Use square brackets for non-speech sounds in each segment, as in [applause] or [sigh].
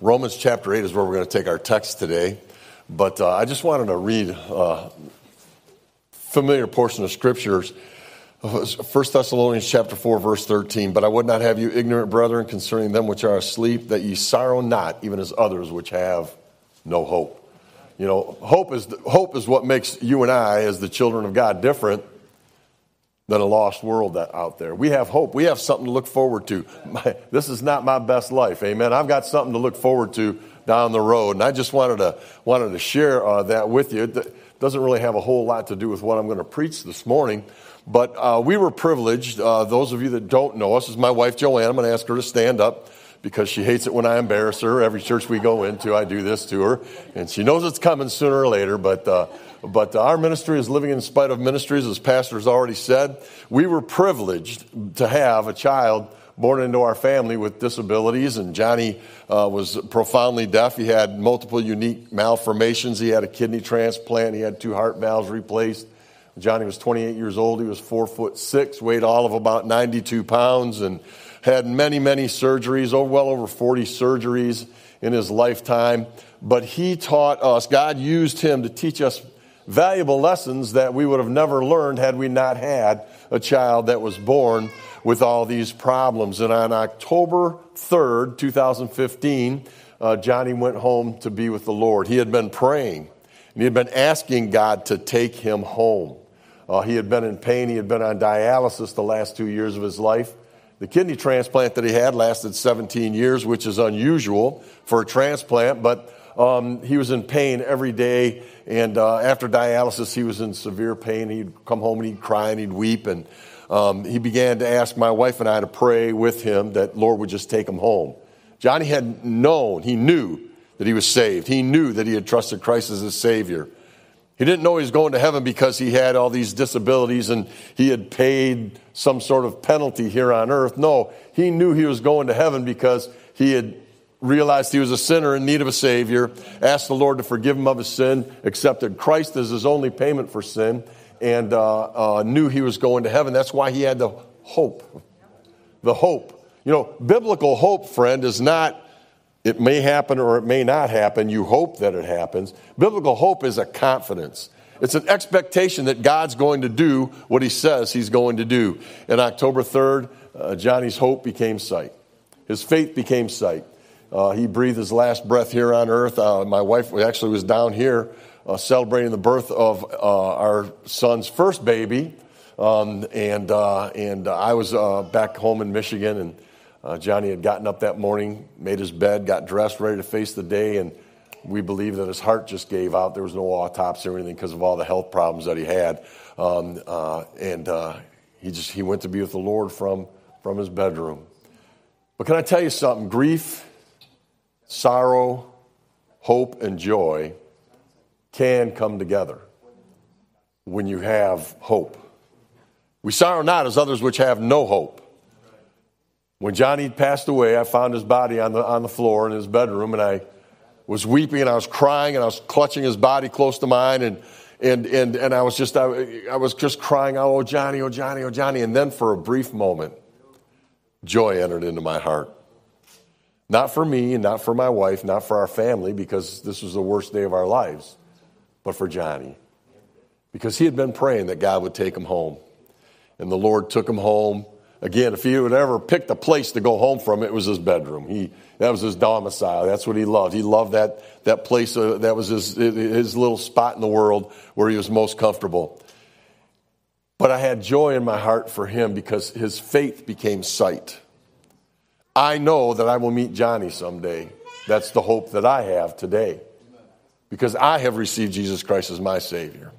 Romans chapter 8 is where we're going to take our text today. But uh, I just wanted to read a familiar portion of scriptures. 1 Thessalonians chapter 4, verse 13. But I would not have you ignorant, brethren, concerning them which are asleep, that ye sorrow not, even as others which have no hope. You know, hope is, hope is what makes you and I, as the children of God, different than a lost world out there. We have hope. We have something to look forward to. [laughs] My, this is not my best life. Amen. I've got something to look forward to down the road, and I just wanted to wanted to share uh, that with you. It doesn't really have a whole lot to do with what I'm going to preach this morning, but uh, we were privileged. Uh, those of you that don't know us, is my wife Joanne. I'm going to ask her to stand up because she hates it when I embarrass her. Every church we go into, I do this to her, and she knows it's coming sooner or later. But uh, but our ministry is living in spite of ministries, as Pastor's already said. We were privileged to have a child born into our family with disabilities, and Johnny uh, was profoundly deaf. He had multiple unique malformations. He had a kidney transplant. He had two heart valves replaced. Johnny was 28 years old. He was four foot six, weighed all of about 92 pounds, and had many, many surgeries, oh, well over 40 surgeries in his lifetime. But he taught us, God used him to teach us valuable lessons that we would have never learned had we not had a child that was born with all these problems. And on October 3rd, 2015, uh, Johnny went home to be with the Lord. He had been praying and he had been asking God to take him home. Uh, he had been in pain. He had been on dialysis the last two years of his life. The kidney transplant that he had lasted 17 years, which is unusual for a transplant, but um, he was in pain every day, and uh, after dialysis, he was in severe pain. He'd come home and he'd cry and he'd weep, and um, he began to ask my wife and I to pray with him that Lord would just take him home. Johnny had known, he knew that he was saved. He knew that he had trusted Christ as his Savior. He didn't know he was going to heaven because he had all these disabilities and he had paid some sort of penalty here on earth. No, he knew he was going to heaven because he had realized he was a sinner in need of a Savior, asked the Lord to forgive him of his sin, accepted Christ as his only payment for sin, and uh, uh, knew he was going to heaven. That's why he had the hope. The hope. You know, biblical hope, friend, is not it may happen or it may not happen. You hope that it happens. Biblical hope is a confidence. It's an expectation that God's going to do what he says he's going to do. And October 3rd, uh, Johnny's hope became sight. His faith became sight. Uh, he breathed his last breath here on earth. Uh, my wife actually was down here uh, celebrating the birth of uh, our son's first baby. Um, and uh, and I was uh, back home in Michigan, and Johnny had gotten up that morning, made his bed, got dressed, ready to face the day, and we believe that his heart just gave out. There was no autopsy or anything because of all the health problems that he had, um, and he just he went to be with the Lord from from his bedroom. But can I tell you something? Grief sorrow, hope, and joy can come together when you have hope. We sorrow not as others which have no hope. When Johnny passed away, I found his body on the, on the floor in his bedroom, and I was weeping and I was crying and I was clutching his body close to mine, and, and, and, and I was just I, I was just crying "Oh Johnny, oh Johnny, oh Johnny!" And then for a brief moment, joy entered into my heart. Not for me and not for my wife, not for our family, because this was the worst day of our lives, but for Johnny. Because he had been praying that God would take him home. And the Lord took him home. Again, if he would ever picked a place to go home from, it was his bedroom. He, that was his domicile. That's what he loved. He loved that, that place. Uh, that was his, his little spot in the world where he was most comfortable. But I had joy in my heart for him because his faith became sight. I know that I will meet Johnny someday. That's the hope that I have today because I have received Jesus Christ as my Savior.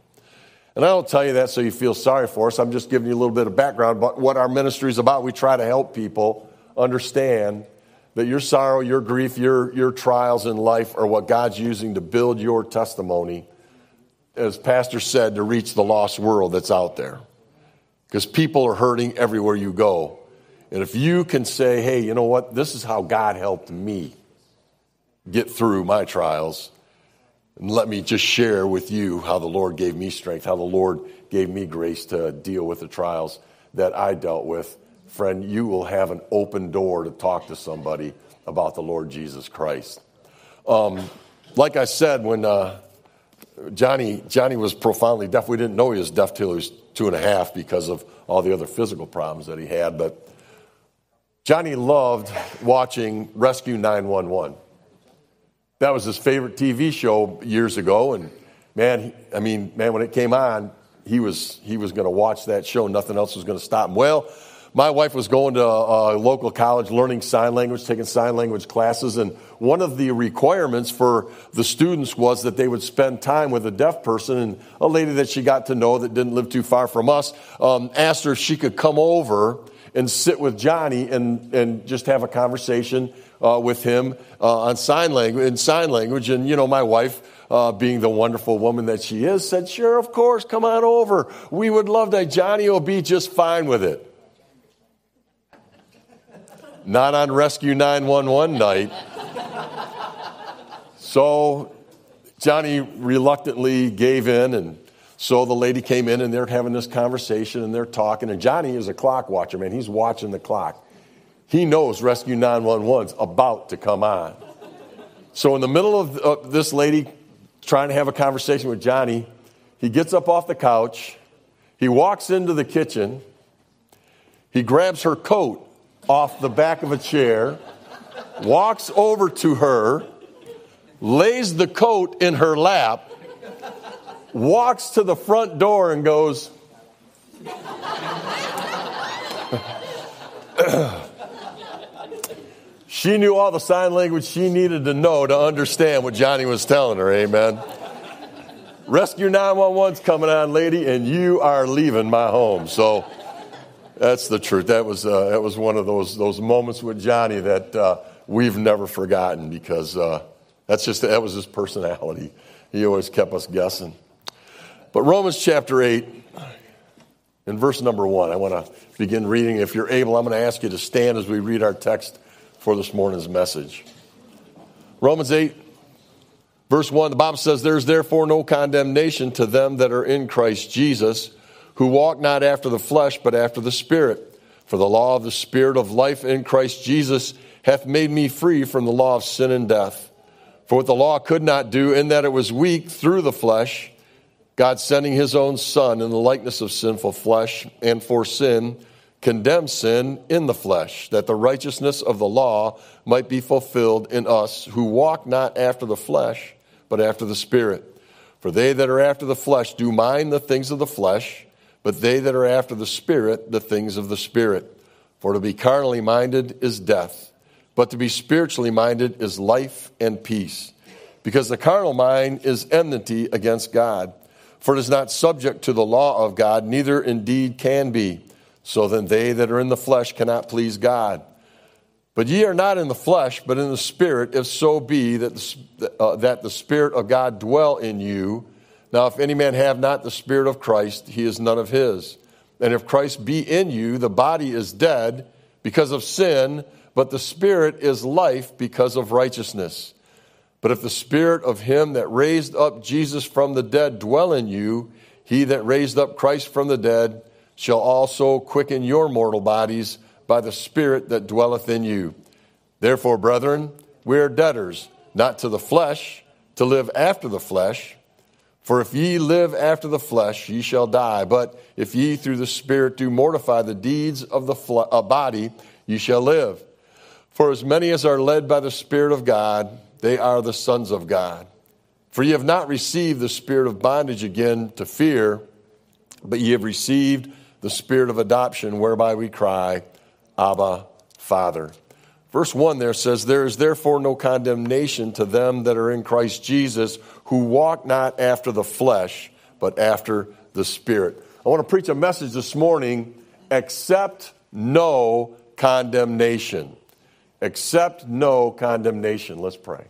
And I don't tell you that so you feel sorry for us. I'm just giving you a little bit of background about what our ministry is about. We try to help people understand that your sorrow, your grief, your, your trials in life are what God's using to build your testimony, as Pastor said, to reach the lost world that's out there. Because people are hurting everywhere you go. And if you can say, hey, you know what, this is how God helped me get through my trials, and let me just share with you how the Lord gave me strength, how the Lord gave me grace to deal with the trials that I dealt with. Friend, you will have an open door to talk to somebody about the Lord Jesus Christ. Um, like I said, when uh, Johnny, Johnny was profoundly deaf, we didn't know he was deaf till he was two and a half because of all the other physical problems that he had. But Johnny loved watching Rescue 911. That was his favorite TV show years ago. And man, I mean, man, when it came on, he was, he was going to watch that show. Nothing else was going to stop him. Well, my wife was going to a, local college learning sign language, taking sign language classes, and one of the requirements for the students was that they would spend time with a deaf person. And a lady that she got to know that didn't live too far from us um, asked her if she could come over and sit with Johnny and, and just have a conversation uh, with him uh, on sign language in sign language. And you know, my wife uh, being the wonderful woman that she is, said, Sure, of course, come on over. We would love that. Johnny will be just fine with it. Not on Rescue 911 night. So Johnny reluctantly gave in, and so the lady came in and they're having this conversation and they're talking. And Johnny is a clock watcher, man. He's watching the clock. He knows Rescue 911's about to come on. So, in the middle of uh, this lady trying to have a conversation with Johnny. He gets up off the couch. He walks into the kitchen. He grabs her coat off the back of a chair, walks over to her, lays the coat in her lap, walks to the front door, and goes, She knew all the sign language she needed to know to understand what Johnny was telling her. Amen. Rescue 911's coming on, lady, and you are leaving my home. So that's the truth. That was, uh, that was one of those, those moments with Johnny that uh, we've never forgotten because uh, that's just, that was his personality. He always kept us guessing. But Romans chapter 8, in verse number 1, I want to begin reading. If you're able, I'm going to ask you to stand as we read our text for this morning's message. Romans 8, verse 1, the Bible says, There's therefore no condemnation to them that are in Christ Jesus, who walk not after the flesh, but after the Spirit. For the law of the Spirit of life in Christ Jesus hath made me free from the law of sin and death. For what the law could not do, in that it was weak through the flesh, God sending his own Son in the likeness of sinful flesh, and for sin, condemn sin in the flesh, that the righteousness of the law might be fulfilled in us who walk not after the flesh, but after the Spirit. For they that are after the flesh do mind the things of the flesh, but they that are after the Spirit, the things of the Spirit. For to be carnally minded is death, but to be spiritually minded is life and peace. Because the carnal mind is enmity against God, for it is not subject to the law of God, neither indeed can be. So then they that are in the flesh cannot please God. But ye are not in the flesh, but in the Spirit, if so be that the, uh, that the Spirit of God dwell in you. Now, if any man have not the Spirit of Christ, he is none of his. And if Christ be in you, the body is dead because of sin, but the Spirit is life because of righteousness. But if the Spirit of him that raised up Jesus from the dead dwell in you, he that raised up Christ from the dead, shall also quicken your mortal bodies by the Spirit that dwelleth in you. Therefore, brethren, we are debtors, not to the flesh, to live after the flesh. For if ye live after the flesh, ye shall die. But if ye through the Spirit do mortify the deeds of the fle- uh, body, ye shall live. For as many as are led by the Spirit of God, they are the sons of God. For ye have not received the spirit of bondage again to fear, but ye have received the spirit of adoption, whereby we cry, Abba, Father. Verse 1 there says, There is therefore no condemnation to them that are in Christ Jesus, who walk not after the flesh, but after the Spirit. I want to preach a message this morning accept no condemnation. Accept no condemnation. Let's pray.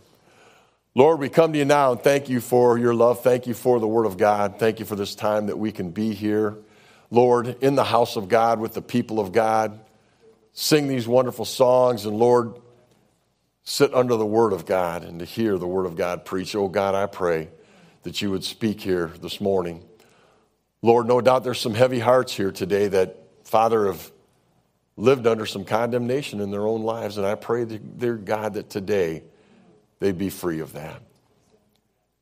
Lord, we come to you now and thank you for your love. Thank you for the Word of God. Thank you for this time that we can be here. Lord, in the house of God with the people of God, sing these wonderful songs, and Lord, sit under the Word of God and to hear the Word of God preach. Oh God, I pray that you would speak here this morning. Lord, no doubt there's some heavy hearts here today that, Father, have lived under some condemnation in their own lives, and I pray, dear God, that today they'd be free of that.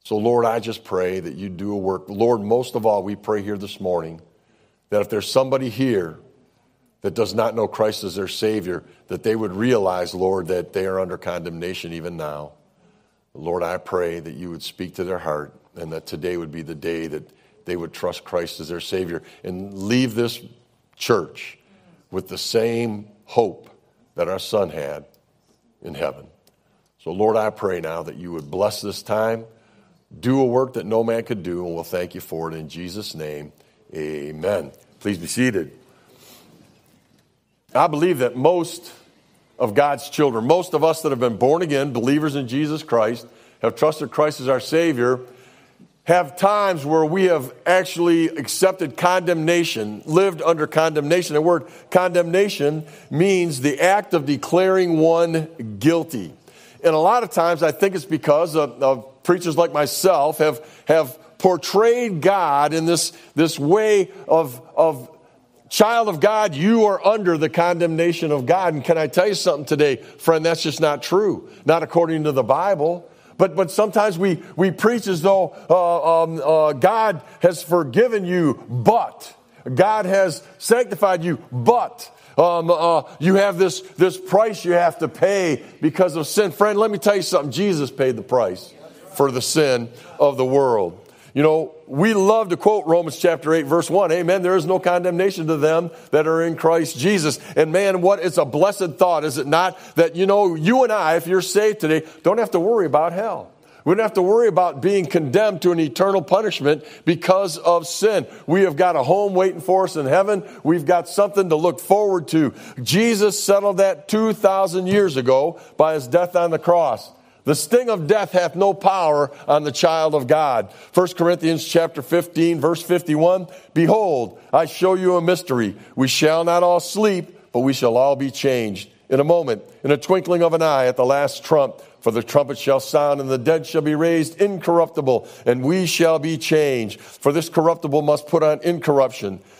So, Lord, I just pray that you do a work. Lord, most of all, we pray here this morning that if there's somebody here that does not know Christ as their Savior, that they would realize, Lord, that they are under condemnation even now. Lord, I pray that you would speak to their heart and that today would be the day that they would trust Christ as their Savior and leave this church with the same hope that our son had in heaven. So, Lord, I pray now that you would bless this time, do a work that no man could do, and we'll thank you for it in Jesus' name. Amen. Please be seated. I believe that most of God's children, most of us that have been born again, believers in Jesus Christ, have trusted Christ as our Savior, have times where we have actually accepted condemnation, lived under condemnation. The word condemnation means the act of declaring one guilty. And a lot of times I think it's because of, of preachers like myself have, have portrayed God in this, this way of, of child of God, you are under the condemnation of God. And can I tell you something today, friend? That's just not true. Not according to the Bible. But, but sometimes we, we preach as though uh, um, uh, God has forgiven you, but God has sanctified you, but um, uh, you have this, this price you have to pay because of sin. Friend, let me tell you something. Jesus paid the price for the sin of the world. You know, we love to quote Romans chapter 8, verse 1. Amen. There is no condemnation to them that are in Christ Jesus. And man, what is a blessed thought, is it not? That, you know, you and I, if you're saved today, don't have to worry about hell. We don't have to worry about being condemned to an eternal punishment because of sin. We have got a home waiting for us in heaven. We've got something to look forward to. Jesus settled that 2,000 years ago by his death on the cross. The sting of death hath no power on the child of God. 1 Corinthians chapter 15 verse 51. Behold, I show you a mystery. We shall not all sleep, but we shall all be changed in a moment, in a twinkling of an eye at the last trump. For the trumpet shall sound, and the dead shall be raised incorruptible, and we shall be changed. For this corruptible must put on incorruption,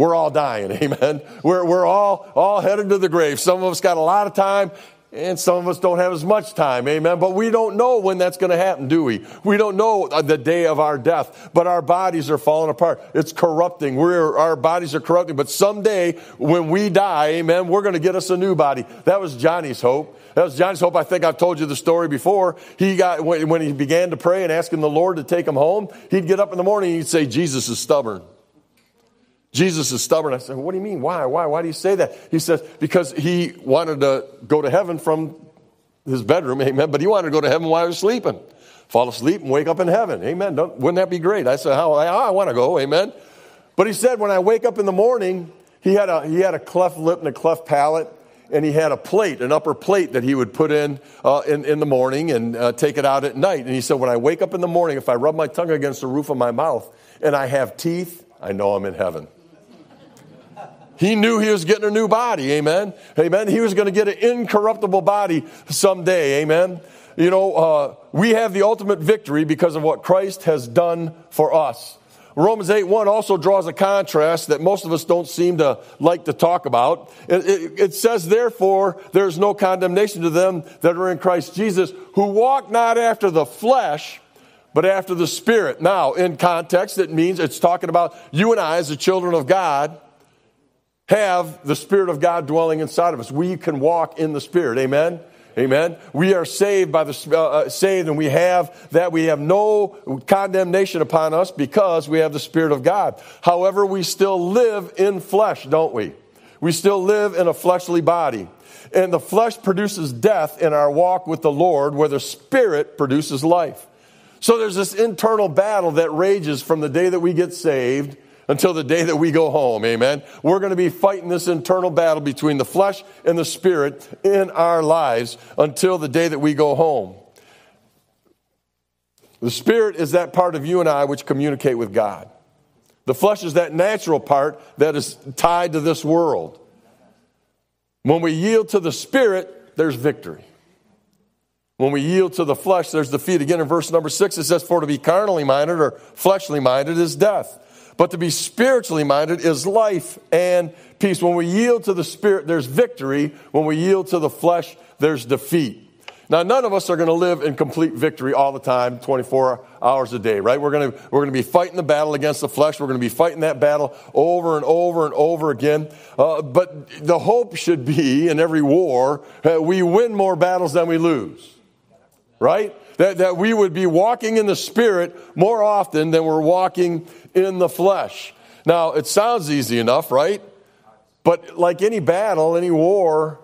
we're all dying, [laughs] amen. We're, we're all, all headed to the grave. Some of us got a lot of time, and some of us don't have as much time, amen. But we don't know when that's going to happen, do we? We don't know the day of our death, but our bodies are falling apart. It's corrupting. We're, our bodies are corrupting. But someday, when we die, amen, we're going to get us a new body. That was Johnny's hope. That was Johnny's hope. I think I've told you the story before. He got, when he began to pray and asking the Lord to take him home, he'd get up in the morning and he'd say, Jesus is stubborn. Jesus is stubborn. I said, What do you mean? Why? Why? Why do you say that? He says, Because he wanted to go to heaven from his bedroom, amen, but he wanted to go to heaven while he was sleeping. Fall asleep and wake up in heaven, amen. Don't, wouldn't that be great? I said, How? I, I want to go, amen. But he said, When I wake up in the morning, he had a, he had a cleft lip and a cleft palate, and he had a plate, an upper plate that he would put in uh, in, in the morning and uh, take it out at night. And he said, When I wake up in the morning, if I rub my tongue against the roof of my mouth and I have teeth, I know I'm in heaven. He knew he was getting a new body. Amen. Amen. He was going to get an incorruptible body someday. Amen. You know, uh, we have the ultimate victory because of what Christ has done for us. Romans 8 1 also draws a contrast that most of us don't seem to like to talk about. It, it, it, says, Therefore, there's no condemnation to them that are in Christ Jesus, who walk not after the flesh, but after the Spirit. Now, in context, it means it's talking about you and I as the children of God have the Spirit of God dwelling inside of us. We can walk in the Spirit. Amen. Amen. We are saved by the uh, uh, saved, and we have that. We have no condemnation upon us because we have the Spirit of God. However, we still live in flesh, don't we? We still live in a fleshly body. And the flesh produces death in our walk with the Lord, where the Spirit produces life. So there's this internal battle that rages from the day that we get saved until the day that we go home. Amen. We're going to be fighting this internal battle between the flesh and the spirit in our lives until the day that we go home. The spirit is that part of you and I which communicate with God. The flesh is that natural part that is tied to this world. When we yield to the spirit, there's victory. When we yield to the flesh, there's defeat. Again, in verse number six, it says, For to be carnally minded or fleshly minded is death, but to be spiritually minded is life and peace. When we yield to the spirit, there's victory. When we yield to the flesh, there's defeat. Now, none of us are going to live in complete victory all the time, 24 hours a day, right? We're going to, we're going to be fighting the battle against the flesh. We're going to be fighting that battle over and over and over again. Uh, but the hope should be in every war, uh, we win more battles than we lose right? That, that we would be walking in the Spirit more often than we're walking in the flesh. Now, it sounds easy enough, right? But like any battle, any war,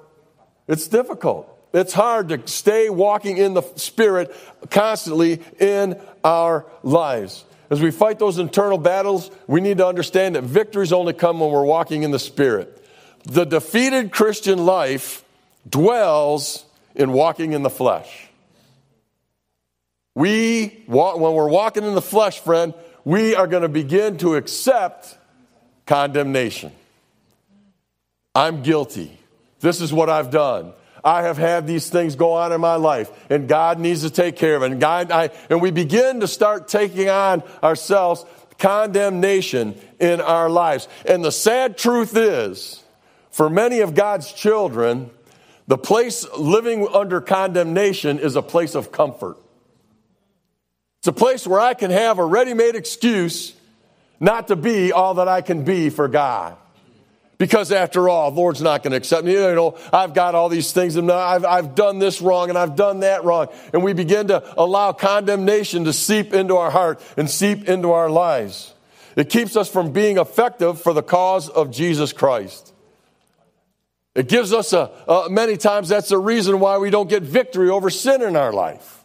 it's difficult. It's hard to stay walking in the Spirit constantly in our lives. As we fight those internal battles, we need to understand that victories only come when we're walking in the Spirit. The defeated Christian life dwells in walking in the flesh. We, when we're walking in the flesh, friend, we are going to begin to accept condemnation. I'm guilty. This is what I've done. I have had these things go on in my life, and God needs to take care of it. And, God, I, and we begin to start taking on ourselves condemnation in our lives. And the sad truth is, for many of God's children, the place living under condemnation is a place of comfort. It's a place where I can have a ready made excuse not to be all that I can be for God. Because after all, the Lord's not going to accept me. You know, I've got all these things and I've, I've done this wrong and I've done that wrong. And we begin to allow condemnation to seep into our heart and seep into our lives. It keeps us from being effective for the cause of Jesus Christ. It gives us a, a many times that's the reason why we don't get victory over sin in our life.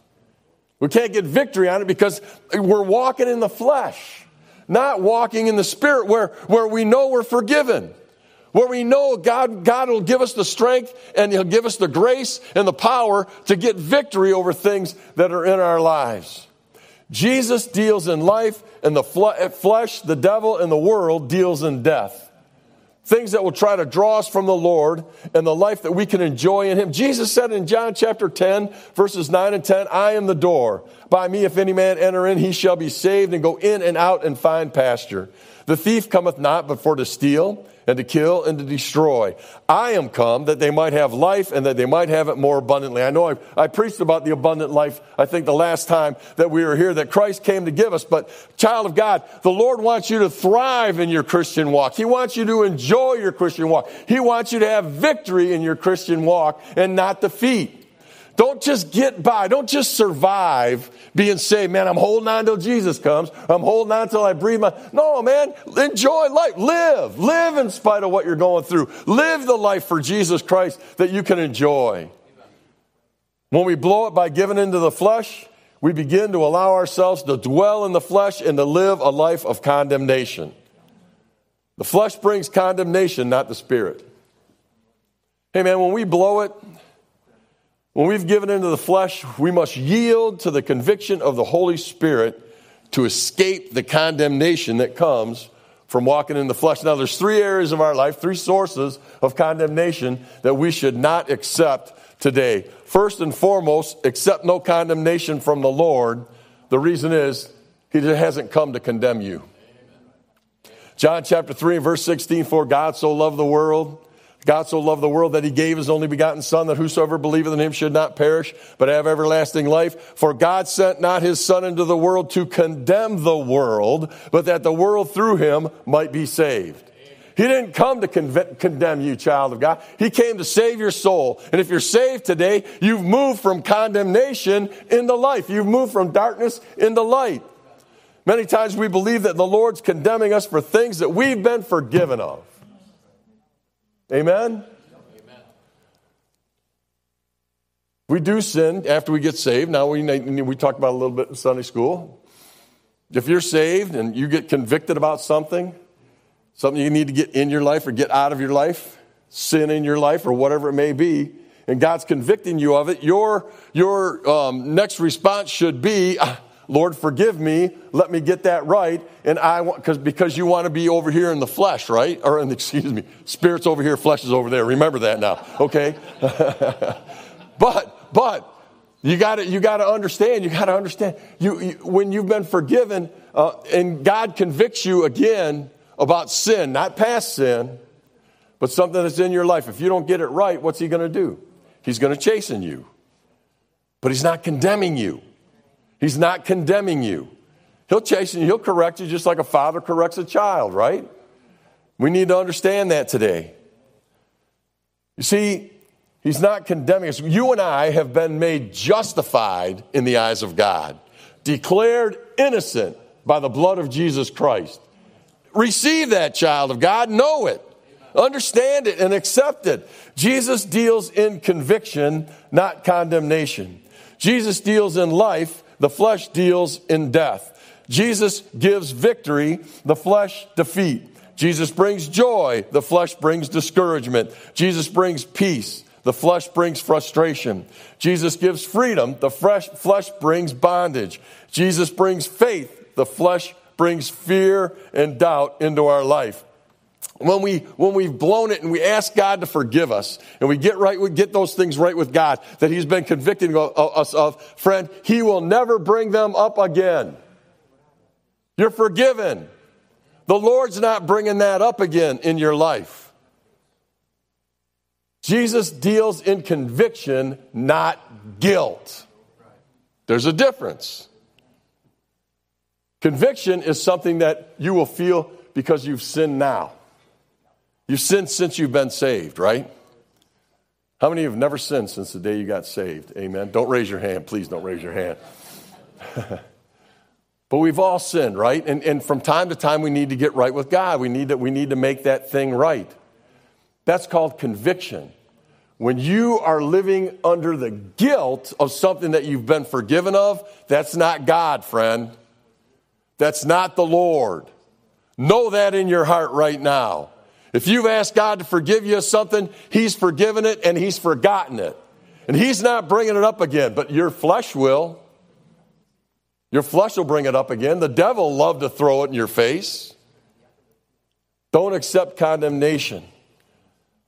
We can't get victory on it because we're walking in the flesh, not walking in the spirit where, where we know we're forgiven. Where we know God, God will give us the strength and He'll give us the grace and the power to get victory over things that are in our lives. Jesus deals in life, and the flesh, the devil, and the world deals in death things that will try to draw us from the Lord and the life that we can enjoy in Him. Jesus said in John chapter 10, verses 9 and 10, I am the door. By me, if any man enter in, he shall be saved and go in and out and find pasture. The thief cometh not but for to steal and to kill and to destroy. I am come that they might have life and that they might have it more abundantly. I know I, I, preached about the abundant life, I think the last time that we were here, that Christ came to give us. But, child of God, the Lord wants you to thrive in your Christian walk. He wants you to enjoy your Christian walk. He wants you to have victory in your Christian walk and not defeat. Don't just get by. Don't just survive being saved. Man, I'm holding on till Jesus comes. I'm holding on till I breathe my. No, man, enjoy life. Live. Live in spite of what you're going through. Live the life for Jesus Christ that you can enjoy. When we blow it by giving into the flesh, we begin to allow ourselves to dwell in the flesh and to live a life of condemnation. The flesh brings condemnation, not the spirit. Hey, man, when we blow it, when we've given into the flesh, we must yield to the conviction of the Holy Spirit to escape the condemnation that comes from walking in the flesh. Now, there's three areas of our life, three sources of condemnation that we should not accept today. First and foremost, accept no condemnation from the Lord. The reason is, He hasn't come to condemn you. John chapter 3 verse 16, for God so loved the world God so loved the world that he gave his only begotten Son, that whosoever believeth in him should not perish, but have everlasting life. For God sent not his Son into the world to condemn the world, but that the world through him might be saved. He didn't come to con- condemn you, child of God. He came to save your soul. And if you're saved today, you've moved from condemnation into life. You've moved from darkness into light. Many times we believe that the Lord's condemning us for things that we've been forgiven of. Amen? We do sin after we get saved. Now, we, we talked about a little bit in Sunday school. If you're saved and you get convicted about something, something you need to get in your life or get out of your life, sin in your life or whatever it may be, and God's convicting you of it, your, your um, next response should be, Lord, forgive me. Let me get that right. And I want, because because you want to be over here in the flesh, right? Or in the, [laughs] excuse me, spirit's over here, flesh is over there. Remember that now, okay? [laughs] but, but, you got to you got to understand. You got to understand. You, you, when you've been forgiven, uh, and God convicts you again about sin, not past sin, but something that's in your life. If you don't get it right, what's He going to do? He's going to chasten you, but He's not condemning you. He's not condemning you. He'll chasten you. He'll correct you just like a father corrects a child. Right? We need to understand that today. You see, He's not condemning us. You and I have been made justified in the eyes of God, declared innocent by the blood of Jesus Christ. Receive that, child of God. Know it. Understand it and accept it. Jesus deals in conviction, not condemnation. Jesus deals in life, the flesh deals in death. Jesus gives victory, the flesh defeat. Jesus brings joy, the flesh brings discouragement. Jesus brings peace, the flesh brings frustration. Jesus gives freedom. The fresh flesh brings bondage. Jesus brings faith. The flesh brings fear and doubt into our life. When, we, when we've blown it and we ask God to forgive us and we get right, we get those things right with God that He's been convicting us of, friend, He will never bring them up again. You're forgiven. The Lord's not bringing that up again in your life. Jesus deals in conviction, not guilt. There's a difference. Conviction is something that you will feel because you've sinned now. You've sinned since you've been saved, right? How many of you have never sinned since the day you got saved? Amen. Don't raise your hand. Please don't raise your hand. [laughs] but we've all sinned, right? And, and from time to time, we need to get right with God. We need, to, we need to make that thing right. That's called conviction. When you are living under the guilt of something that you've been forgiven of, that's not God, friend. That's not the Lord. Know that in your heart right now. If you've asked God to forgive you something, He's forgiven it and He's forgotten it. And He's not bringing it up again, but your flesh will. Your flesh will bring it up again. The devil love to throw it in your face. Don't accept condemnation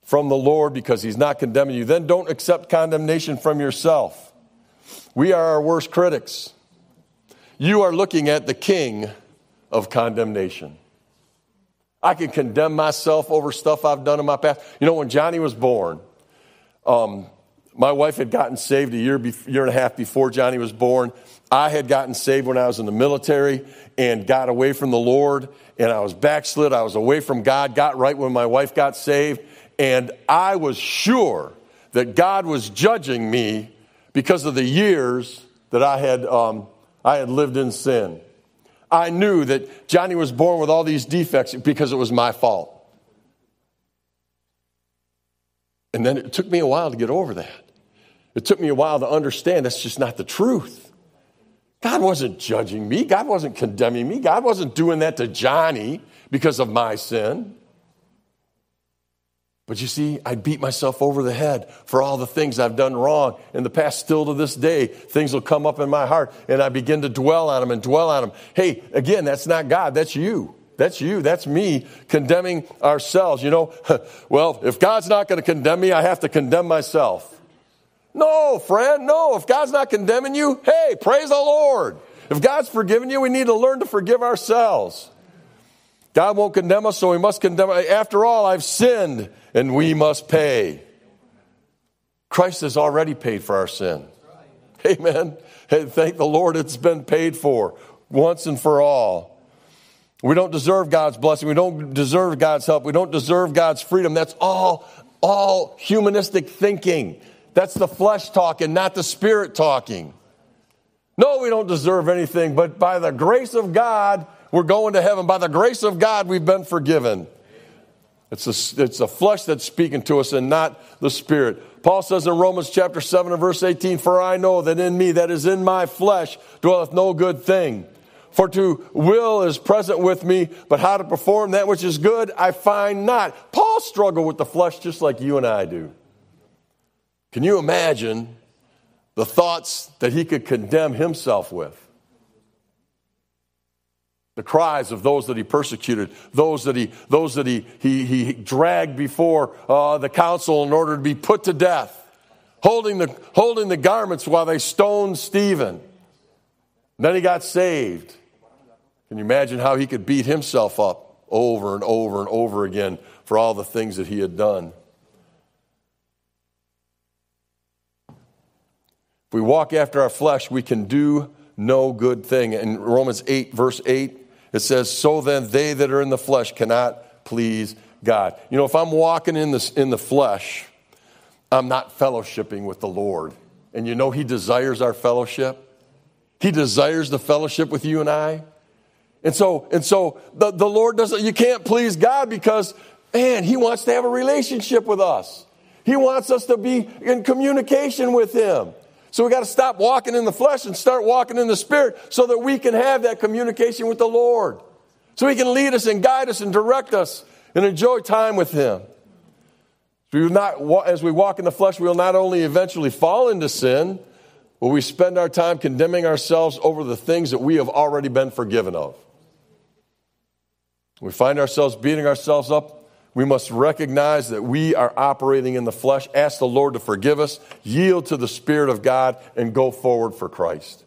from the Lord because He's not condemning you. Then don't accept condemnation from yourself. We are our worst critics. You are looking at the king of condemnation. I can condemn myself over stuff I've done in my past. You know, when Johnny was born, um, my wife had gotten saved a year, year and a half before Johnny was born. I had gotten saved when I was in the military and got away from the Lord, and I was backslid. I was away from God, got right when my wife got saved and I was sure that God was judging me because of the years that I had, um, I had lived in sin. I knew that Johnny was born with all these defects because it was my fault. And then it took me a while to get over that. It took me a while to understand that's just not the truth. God wasn't judging me. God wasn't condemning me. God wasn't doing that to Johnny because of my sin. But you see, I beat myself over the head for all the things I've done wrong. In the past, still to this day, things will come up in my heart and I begin to dwell on them and dwell on them. Hey, again, that's not God, that's you. That's you. That's me condemning ourselves. You know, [laughs] well, if God's not going to condemn me, I have to condemn myself. No, friend, no. If God's not condemning you, hey, praise the Lord. If God's forgiven you, we need to learn to forgive ourselves. God won't condemn us, so we must condemn. After all, I've sinned and we must pay. Christ has already paid for our sin. Amen. And thank the Lord it's been paid for once and for all. We don't deserve God's blessing. We don't deserve God's help. We don't deserve God's freedom. That's all, all humanistic thinking. That's the flesh talking, not the spirit talking. No, we don't deserve anything, but by the grace of God, we're going to heaven. By the grace of God, we've been forgiven. It's a, it's a flesh that's speaking to us and not the spirit. Paul says in Romans chapter 7 and verse 18, For I know that in me, that is in my flesh, dwelleth no good thing. For to will is present with me, but how to perform that which is good I find not. Paul struggled with the flesh just like you and I do. Can you imagine the thoughts that he could condemn himself with? The cries of those that he persecuted, those that he, those that he, he, he dragged before uh, the council in order to be put to death, holding the, holding the garments while they stoned Stephen. And then he got saved. Can you imagine how he could beat himself up over and over and over again for all the things that he had done? If we walk after our flesh, we can do no good thing. In Romans 8, verse 8, it says, So then they that are in the flesh cannot please God. You know, if I'm walking in, this, in the flesh, I'm not fellowshipping with the Lord. And you know, He desires our fellowship. He desires the fellowship with you and I. And so, and so the, the Lord doesn't, you can't please God because, man, He wants to have a relationship with us. He wants us to be in communication with Him. So we got to stop walking in the flesh and start walking in the spirit so that we can have that communication with the Lord. So he can lead us and guide us and direct us and enjoy time with him. We will not, as we walk in the flesh, we will not only eventually fall into sin, but we spend our time condemning ourselves over the things that we have already been forgiven of. We find ourselves beating ourselves up we must recognize that we are operating in the flesh, ask the Lord to forgive us, yield to the Spirit of God, and go forward for Christ.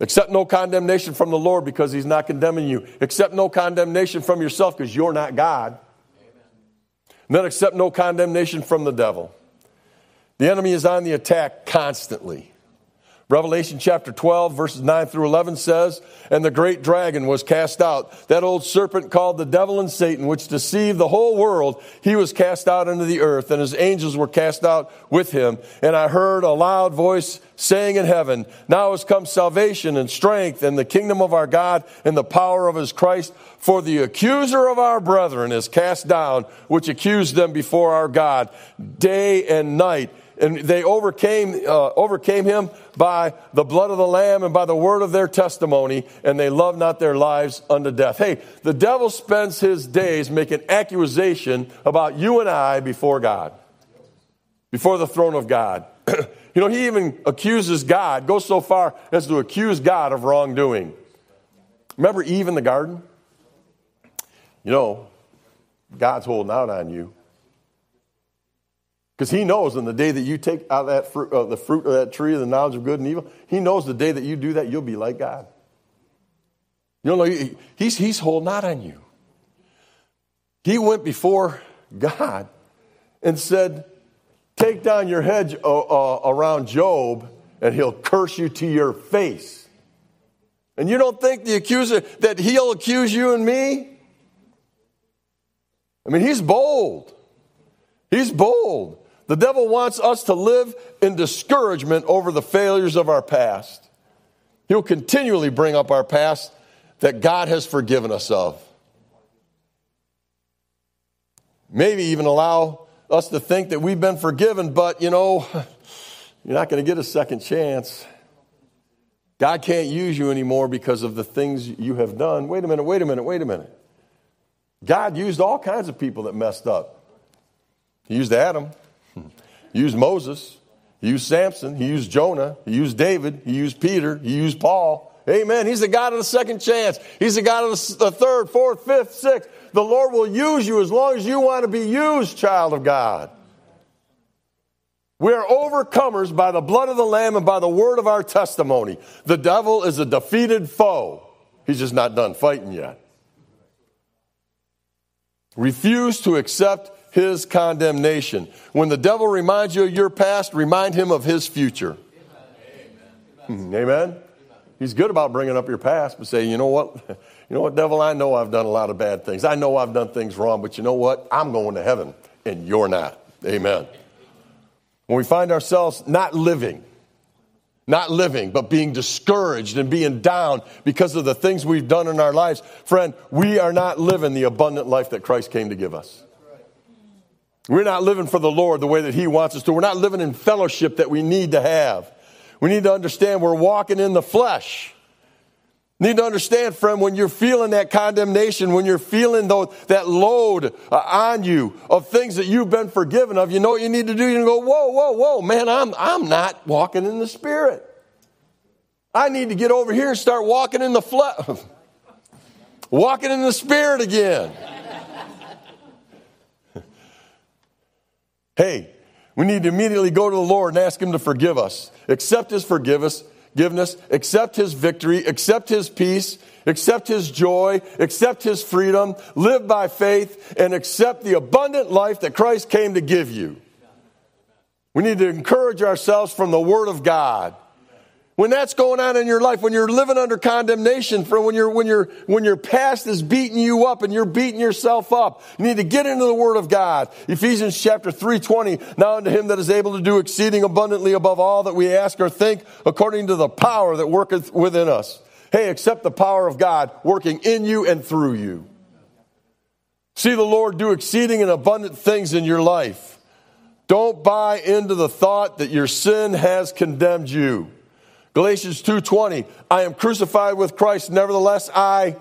Accept no condemnation from the Lord because He's not condemning you. Accept no condemnation from yourself because you're not God. And then accept no condemnation from the devil. The enemy is on the attack constantly. Revelation chapter 12, verses 9 through 11 says, And the great dragon was cast out, that old serpent called the devil and Satan, which deceived the whole world. He was cast out into the earth, and his angels were cast out with him. And I heard a loud voice saying in heaven, Now has come salvation and strength and the kingdom of our God and the power of his Christ. For the accuser of our brethren is cast down, which accused them before our God day and night and they overcame, uh, overcame him by the blood of the Lamb and by the word of their testimony, and they loved not their lives unto death. Hey, the devil spends his days making accusation about you and I before God, before the throne of God. [clears throat] you know, he even accuses God, goes so far as to accuse God of wrongdoing. Remember Eve in the garden? You know, God's holding out on you. Because he knows in the day that you take out that fruit, uh, the fruit of that tree of the knowledge of good and evil, he knows the day that you do that, you'll be like God. You know, he's, he's holding out on you. He went before God and said, Take down your hedge uh, uh, around Job, and he'll curse you to your face. And you don't think the accuser, that he'll accuse you and me? I mean, he's bold. He's bold. The devil wants us to live in discouragement over the failures of our past. He'll continually bring up our past that God has forgiven us of. Maybe even allow us to think that we've been forgiven, but you know, [laughs] you're not going to get a second chance. God can't use you anymore because of the things you have done. Wait a minute, wait a minute, wait a minute. God used all kinds of people that messed up. He used Adam. Hmm. He used Moses. He used Samson. He used Jonah. He used David. He used Peter. He used Paul. Amen. He's the God of the second chance. He's the God of the third, fourth, fifth, sixth. The Lord will use you as long as you want to be used, child of God. We are overcomers by the blood of the Lamb and by the word of our testimony. The devil is a defeated foe. He's just not done fighting yet. Refuse to accept his condemnation. When the devil reminds you of your past, remind him of his future. Amen. Amen. He's good about bringing up your past, but say, you know what? [laughs] You know what, devil? I know I've done a lot of bad things. I know I've done things wrong, but you know what? I'm going to heaven, and you're not. Amen. When we find ourselves not living, not living, but being discouraged and being down because of the things we've done in our lives, friend, we are not living the abundant life that Christ came to give us. We're not living for the Lord the way that He wants us to. We're not living in fellowship that we need to have. We need to understand we're walking in the flesh. Need to understand, friend, when you're feeling that condemnation, when you're feeling that load uh, on you of things that you've been forgiven of, you know what you need to do? You go, whoa, whoa, whoa, man, I'm, I'm not walking in the Spirit. I need to get over here and start walking in the flesh. [laughs] walking in the Spirit again. Hey, we need to immediately go to the Lord and ask Him to forgive us, accept His forgiveness, forgiveness, accept His victory, accept His peace, accept His joy, accept His freedom, live by faith, and accept the abundant life that Christ came to give you. We need to encourage ourselves from the Word of God. When that's going on in your life, when you're living under condemnation, for when, you're, when, you're, when your past is beating you up and you're beating yourself up, you need to get into the Word of God. Ephesians chapter 3.20, now unto him that is able to do exceeding abundantly above all that we ask or think, according to the power that worketh within us. Hey, accept the power of God working in you and through you. See the Lord do exceeding and abundant things in your life. Don't buy into the thought that your sin has condemned you. Galatians 2:20, I am crucified with Christ, nevertheless I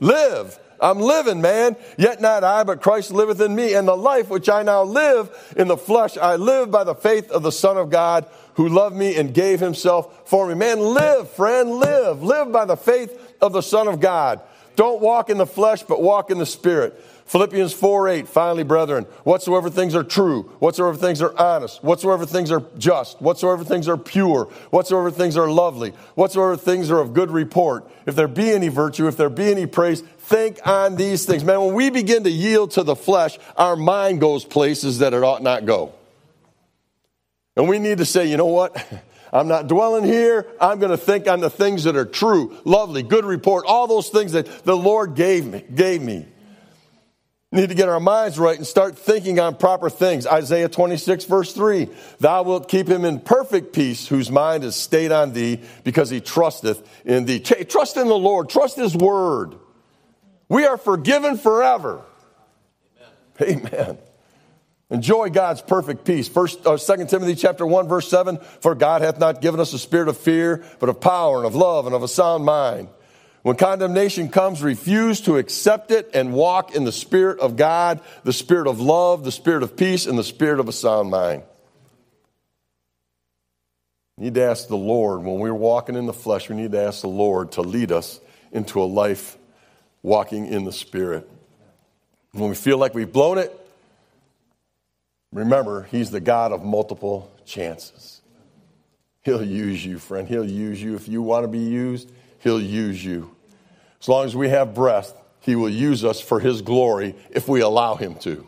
live. live. I'm living, man. Yet not I, but Christ liveth in me. And the life which I now live in the flesh, I live by the faith of the Son of God who loved me and gave himself for me. Man, live, friend, live. Live by the faith of the Son of God. Don't walk in the flesh, but walk in the Spirit. Philippians 4 8, finally, brethren, whatsoever things are true, whatsoever things are honest, whatsoever things are just, whatsoever things are pure, whatsoever things are lovely, whatsoever things are of good report, if there be any virtue, if there be any praise, think on these things. Man, when we begin to yield to the flesh, our mind goes places that it ought not go. And we need to say, you know what? [laughs] I'm not dwelling here. I'm going to think on the things that are true, lovely, good report, all those things that the Lord gave me, gave me need to get our minds right and start thinking on proper things. Isaiah 26, verse 3 Thou wilt keep him in perfect peace, whose mind is stayed on thee, because he trusteth in thee. Trust in the Lord, trust his word. We are forgiven forever. Amen. Amen. Enjoy God's perfect peace. First, uh, 2 Timothy chapter 1, verse 7 For God hath not given us a spirit of fear, but of power and of love and of a sound mind. When condemnation comes, refuse to accept it and walk in the Spirit of God, the Spirit of love, the Spirit of peace, and the Spirit of a sound mind. We need to ask the Lord, when we're walking in the flesh, we need to ask the Lord to lead us into a life walking in the Spirit. When we feel like we've blown it, remember, He's the God of multiple chances. He'll use you, friend. He'll use you. If you want to be used, He'll use you. As long as we have breath, He will use us for His glory if we allow Him to.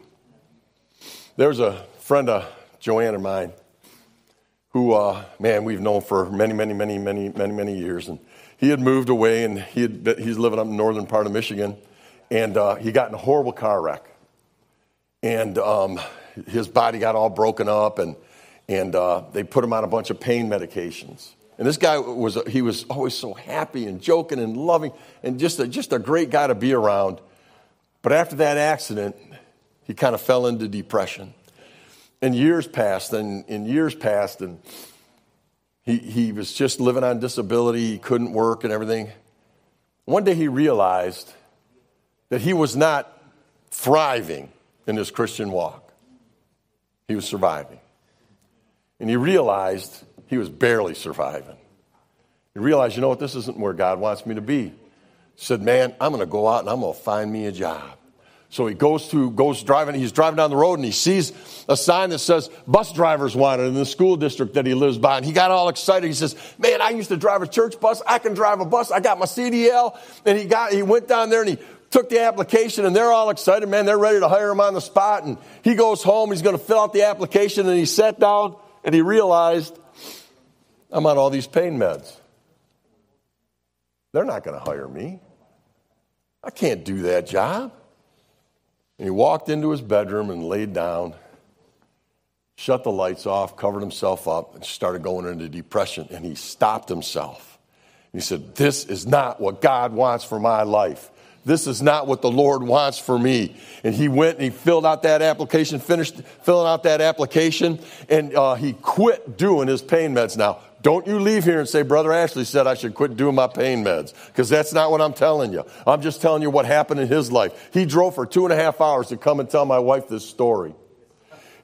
There's a friend of Joanne of mine who, uh, man, we've known for many, many, many, many, many, many years. And he had moved away and he had, he's living up in the northern part of Michigan. And uh, he got in a horrible car wreck. And um, his body got all broken up and, and uh, they put him on a bunch of pain medications. And this guy was, he was always so happy and joking and loving and just a, just a great guy to be around. But after that accident, he kind of fell into depression. And years passed, and, and years passed, and he, he was just living on disability. He couldn't work and everything. One day he realized that he was not thriving in his Christian walk, he was surviving. And he realized he was barely surviving. He realized, you know what, this isn't where God wants me to be. Said, man, I'm going to go out and I'm going to find me a job. So he goes to goes driving. He's driving down the road and he sees a sign that says bus drivers wanted in the school district that he lives by. And he got all excited. He says, "Man, I used to drive a church bus. I can drive a bus. I got my CDL." And he got he went down there and he took the application and they're all excited. Man, they're ready to hire him on the spot. And he goes home. He's going to fill out the application and he sat down and he realized I'm on all these pain meds. They're not going to hire me. I can't do that job. And he walked into his bedroom and laid down, shut the lights off, covered himself up, and started going into depression. And he stopped himself. He said, This is not what God wants for my life. This is not what the Lord wants for me. And he went and he filled out that application, finished filling out that application, and uh, he quit doing his pain meds now. Don't you leave here and say, Brother Ashley said I should quit doing my pain meds, because that's not what I'm telling you. I'm just telling you what happened in his life. He drove for two and a half hours to come and tell my wife this story.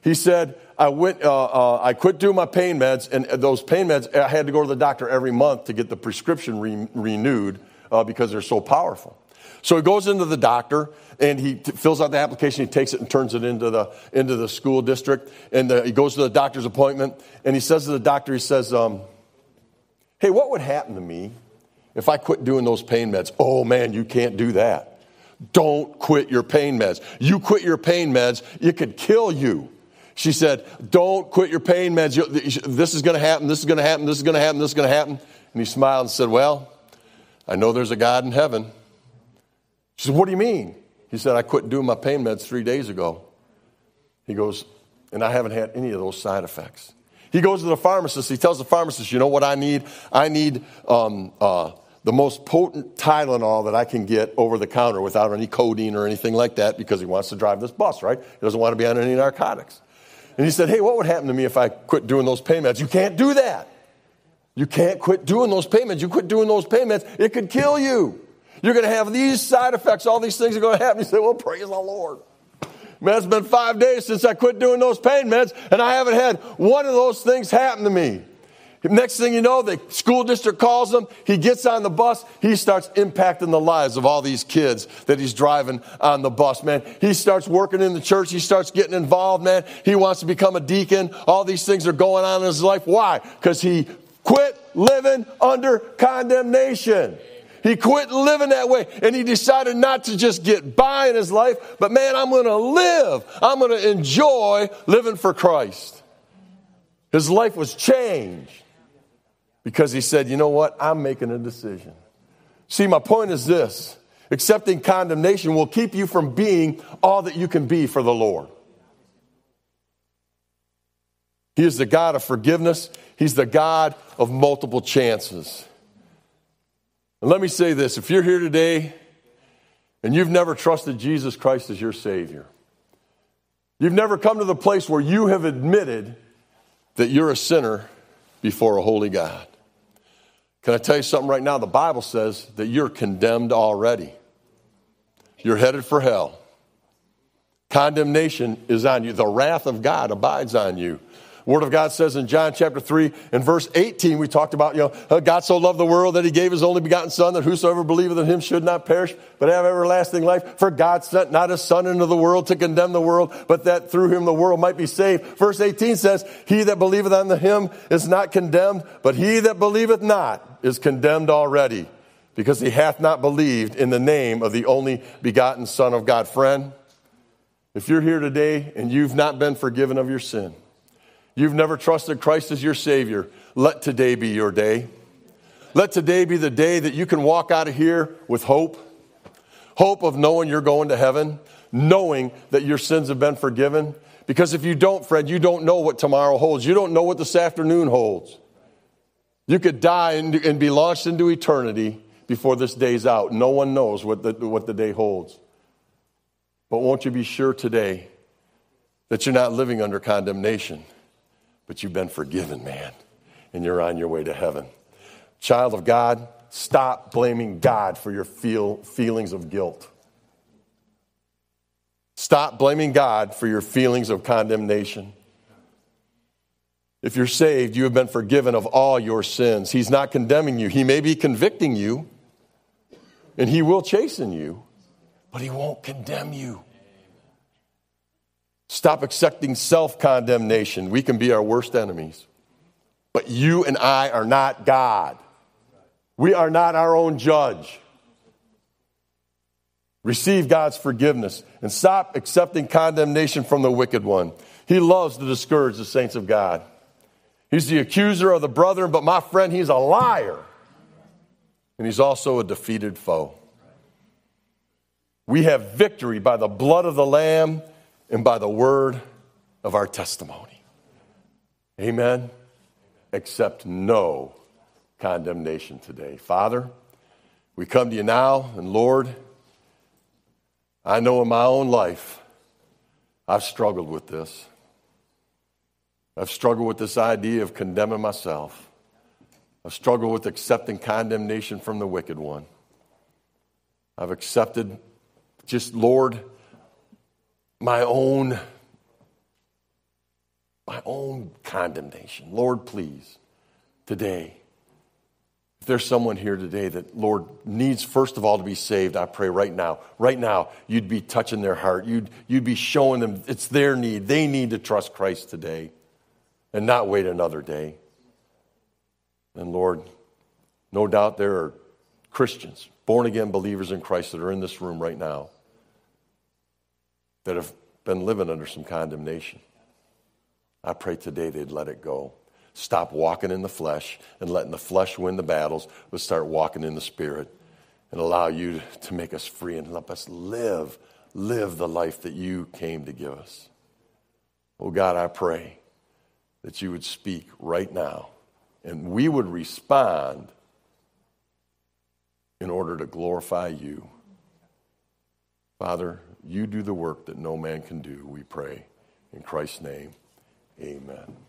He said, I went, uh, uh, I quit doing my pain meds, and those pain meds, I had to go to the doctor every month to get the prescription re- renewed uh, because they're so powerful. So he goes into the doctor and he t- fills out the application. He takes it and turns it into the, into the school district. And the, he goes to the doctor's appointment and he says to the doctor, he says, um, Hey, what would happen to me if I quit doing those pain meds? Oh man, you can't do that. Don't quit your pain meds. You quit your pain meds, it could kill you. She said, Don't quit your pain meds. This is going to happen, this is going to happen, this is going to happen, this is going to happen. And he smiled and said, Well, I know there's a God in heaven. She said, What do you mean? He said, I quit doing my pain meds three days ago. He goes, And I haven't had any of those side effects. He goes to the pharmacist. He tells the pharmacist, You know what I need? I need um, uh, the most potent Tylenol that I can get over the counter without any codeine or anything like that because he wants to drive this bus, right? He doesn't want to be on any narcotics. And he said, Hey, what would happen to me if I quit doing those pain meds? You can't do that. You can't quit doing those payments. You quit doing those payments, it could kill you. You're going to have these side effects. All these things are going to happen. You say, well, praise the Lord. Man, it's been five days since I quit doing those pain meds, and I haven't had one of those things happen to me. Next thing you know, the school district calls him. He gets on the bus. He starts impacting the lives of all these kids that he's driving on the bus, man. He starts working in the church. He starts getting involved, man. He wants to become a deacon. All these things are going on in his life. Why? Because he quit living under condemnation. He quit living that way and he decided not to just get by in his life, but man, I'm going to live. I'm going to enjoy living for Christ. His life was changed because he said, you know what? I'm making a decision. See, my point is this accepting condemnation will keep you from being all that you can be for the Lord. He is the God of forgiveness, He's the God of multiple chances. And let me say this if you're here today and you've never trusted Jesus Christ as your Savior, you've never come to the place where you have admitted that you're a sinner before a holy God. Can I tell you something right now? The Bible says that you're condemned already. You're headed for hell. Condemnation is on you. The wrath of God abides on you. Word of God says in John chapter 3 and verse 18, we talked about, you know, God so loved the world that he gave his only begotten Son, that whosoever believeth in him should not perish, but have everlasting life. For God sent not his Son into the world to condemn the world, but that through him the world might be saved. Verse 18 says, He that believeth on him is not condemned, but he that believeth not is condemned already, because he hath not believed in the name of the only begotten Son of God. Friend, if you're here today and you've not been forgiven of your sin, You've never trusted Christ as your Savior. Let today be your day. Let today be the day that you can walk out of here with hope hope of knowing you're going to heaven, knowing that your sins have been forgiven. Because if you don't, Fred, you don't know what tomorrow holds. You don't know what this afternoon holds. You could die and, be launched into eternity before this day's out. No one knows what the, what the day holds. But won't you be sure today that you're not living under condemnation? But you've been forgiven, man, and you're on your way to heaven. Child of God, stop blaming God for your feel, feelings of guilt. Stop blaming God for your feelings of condemnation. If you're saved, you have been forgiven of all your sins. He's not condemning you. He may be convicting you, and He will chasten you, but He won't condemn you. Stop accepting self condemnation. We can be our worst enemies. But you and I are not God. We are not our own judge. Receive God's forgiveness and stop accepting condemnation from the wicked one. He loves to discourage the saints of God. He's the accuser of the brethren, but my friend, he's a liar. And he's also a defeated foe. We have victory by the blood of the Lamb and by the word of our testimony. Amen. Accept no condemnation today. Father, we come to you now, and Lord, I know in my own life I've struggled with this. I've struggled with this idea of condemning myself. I've struggled with accepting condemnation from the wicked one. I've accepted just, Lord, my own my own condemnation. Lord, please, today, If there's someone here today that, Lord, needs first of all to be saved, I pray right now, right now, you'd be touching their heart. You'd, you'd be showing them it's their need. They need to trust Christ today and not wait another day. And Lord, no doubt there are Christians, born again believers in Christ that are in this room right now that have been living under some condemnation. I pray today they'd let it go. Stop walking in the flesh and letting the flesh win the battles, but start walking in the spirit and allow you to make us free and let us live, live the life that you came to give us. Oh God, I pray that you would speak right now and we would respond in order to glorify you. Father, you do the work that no man can do, we pray. In Christ's name, amen.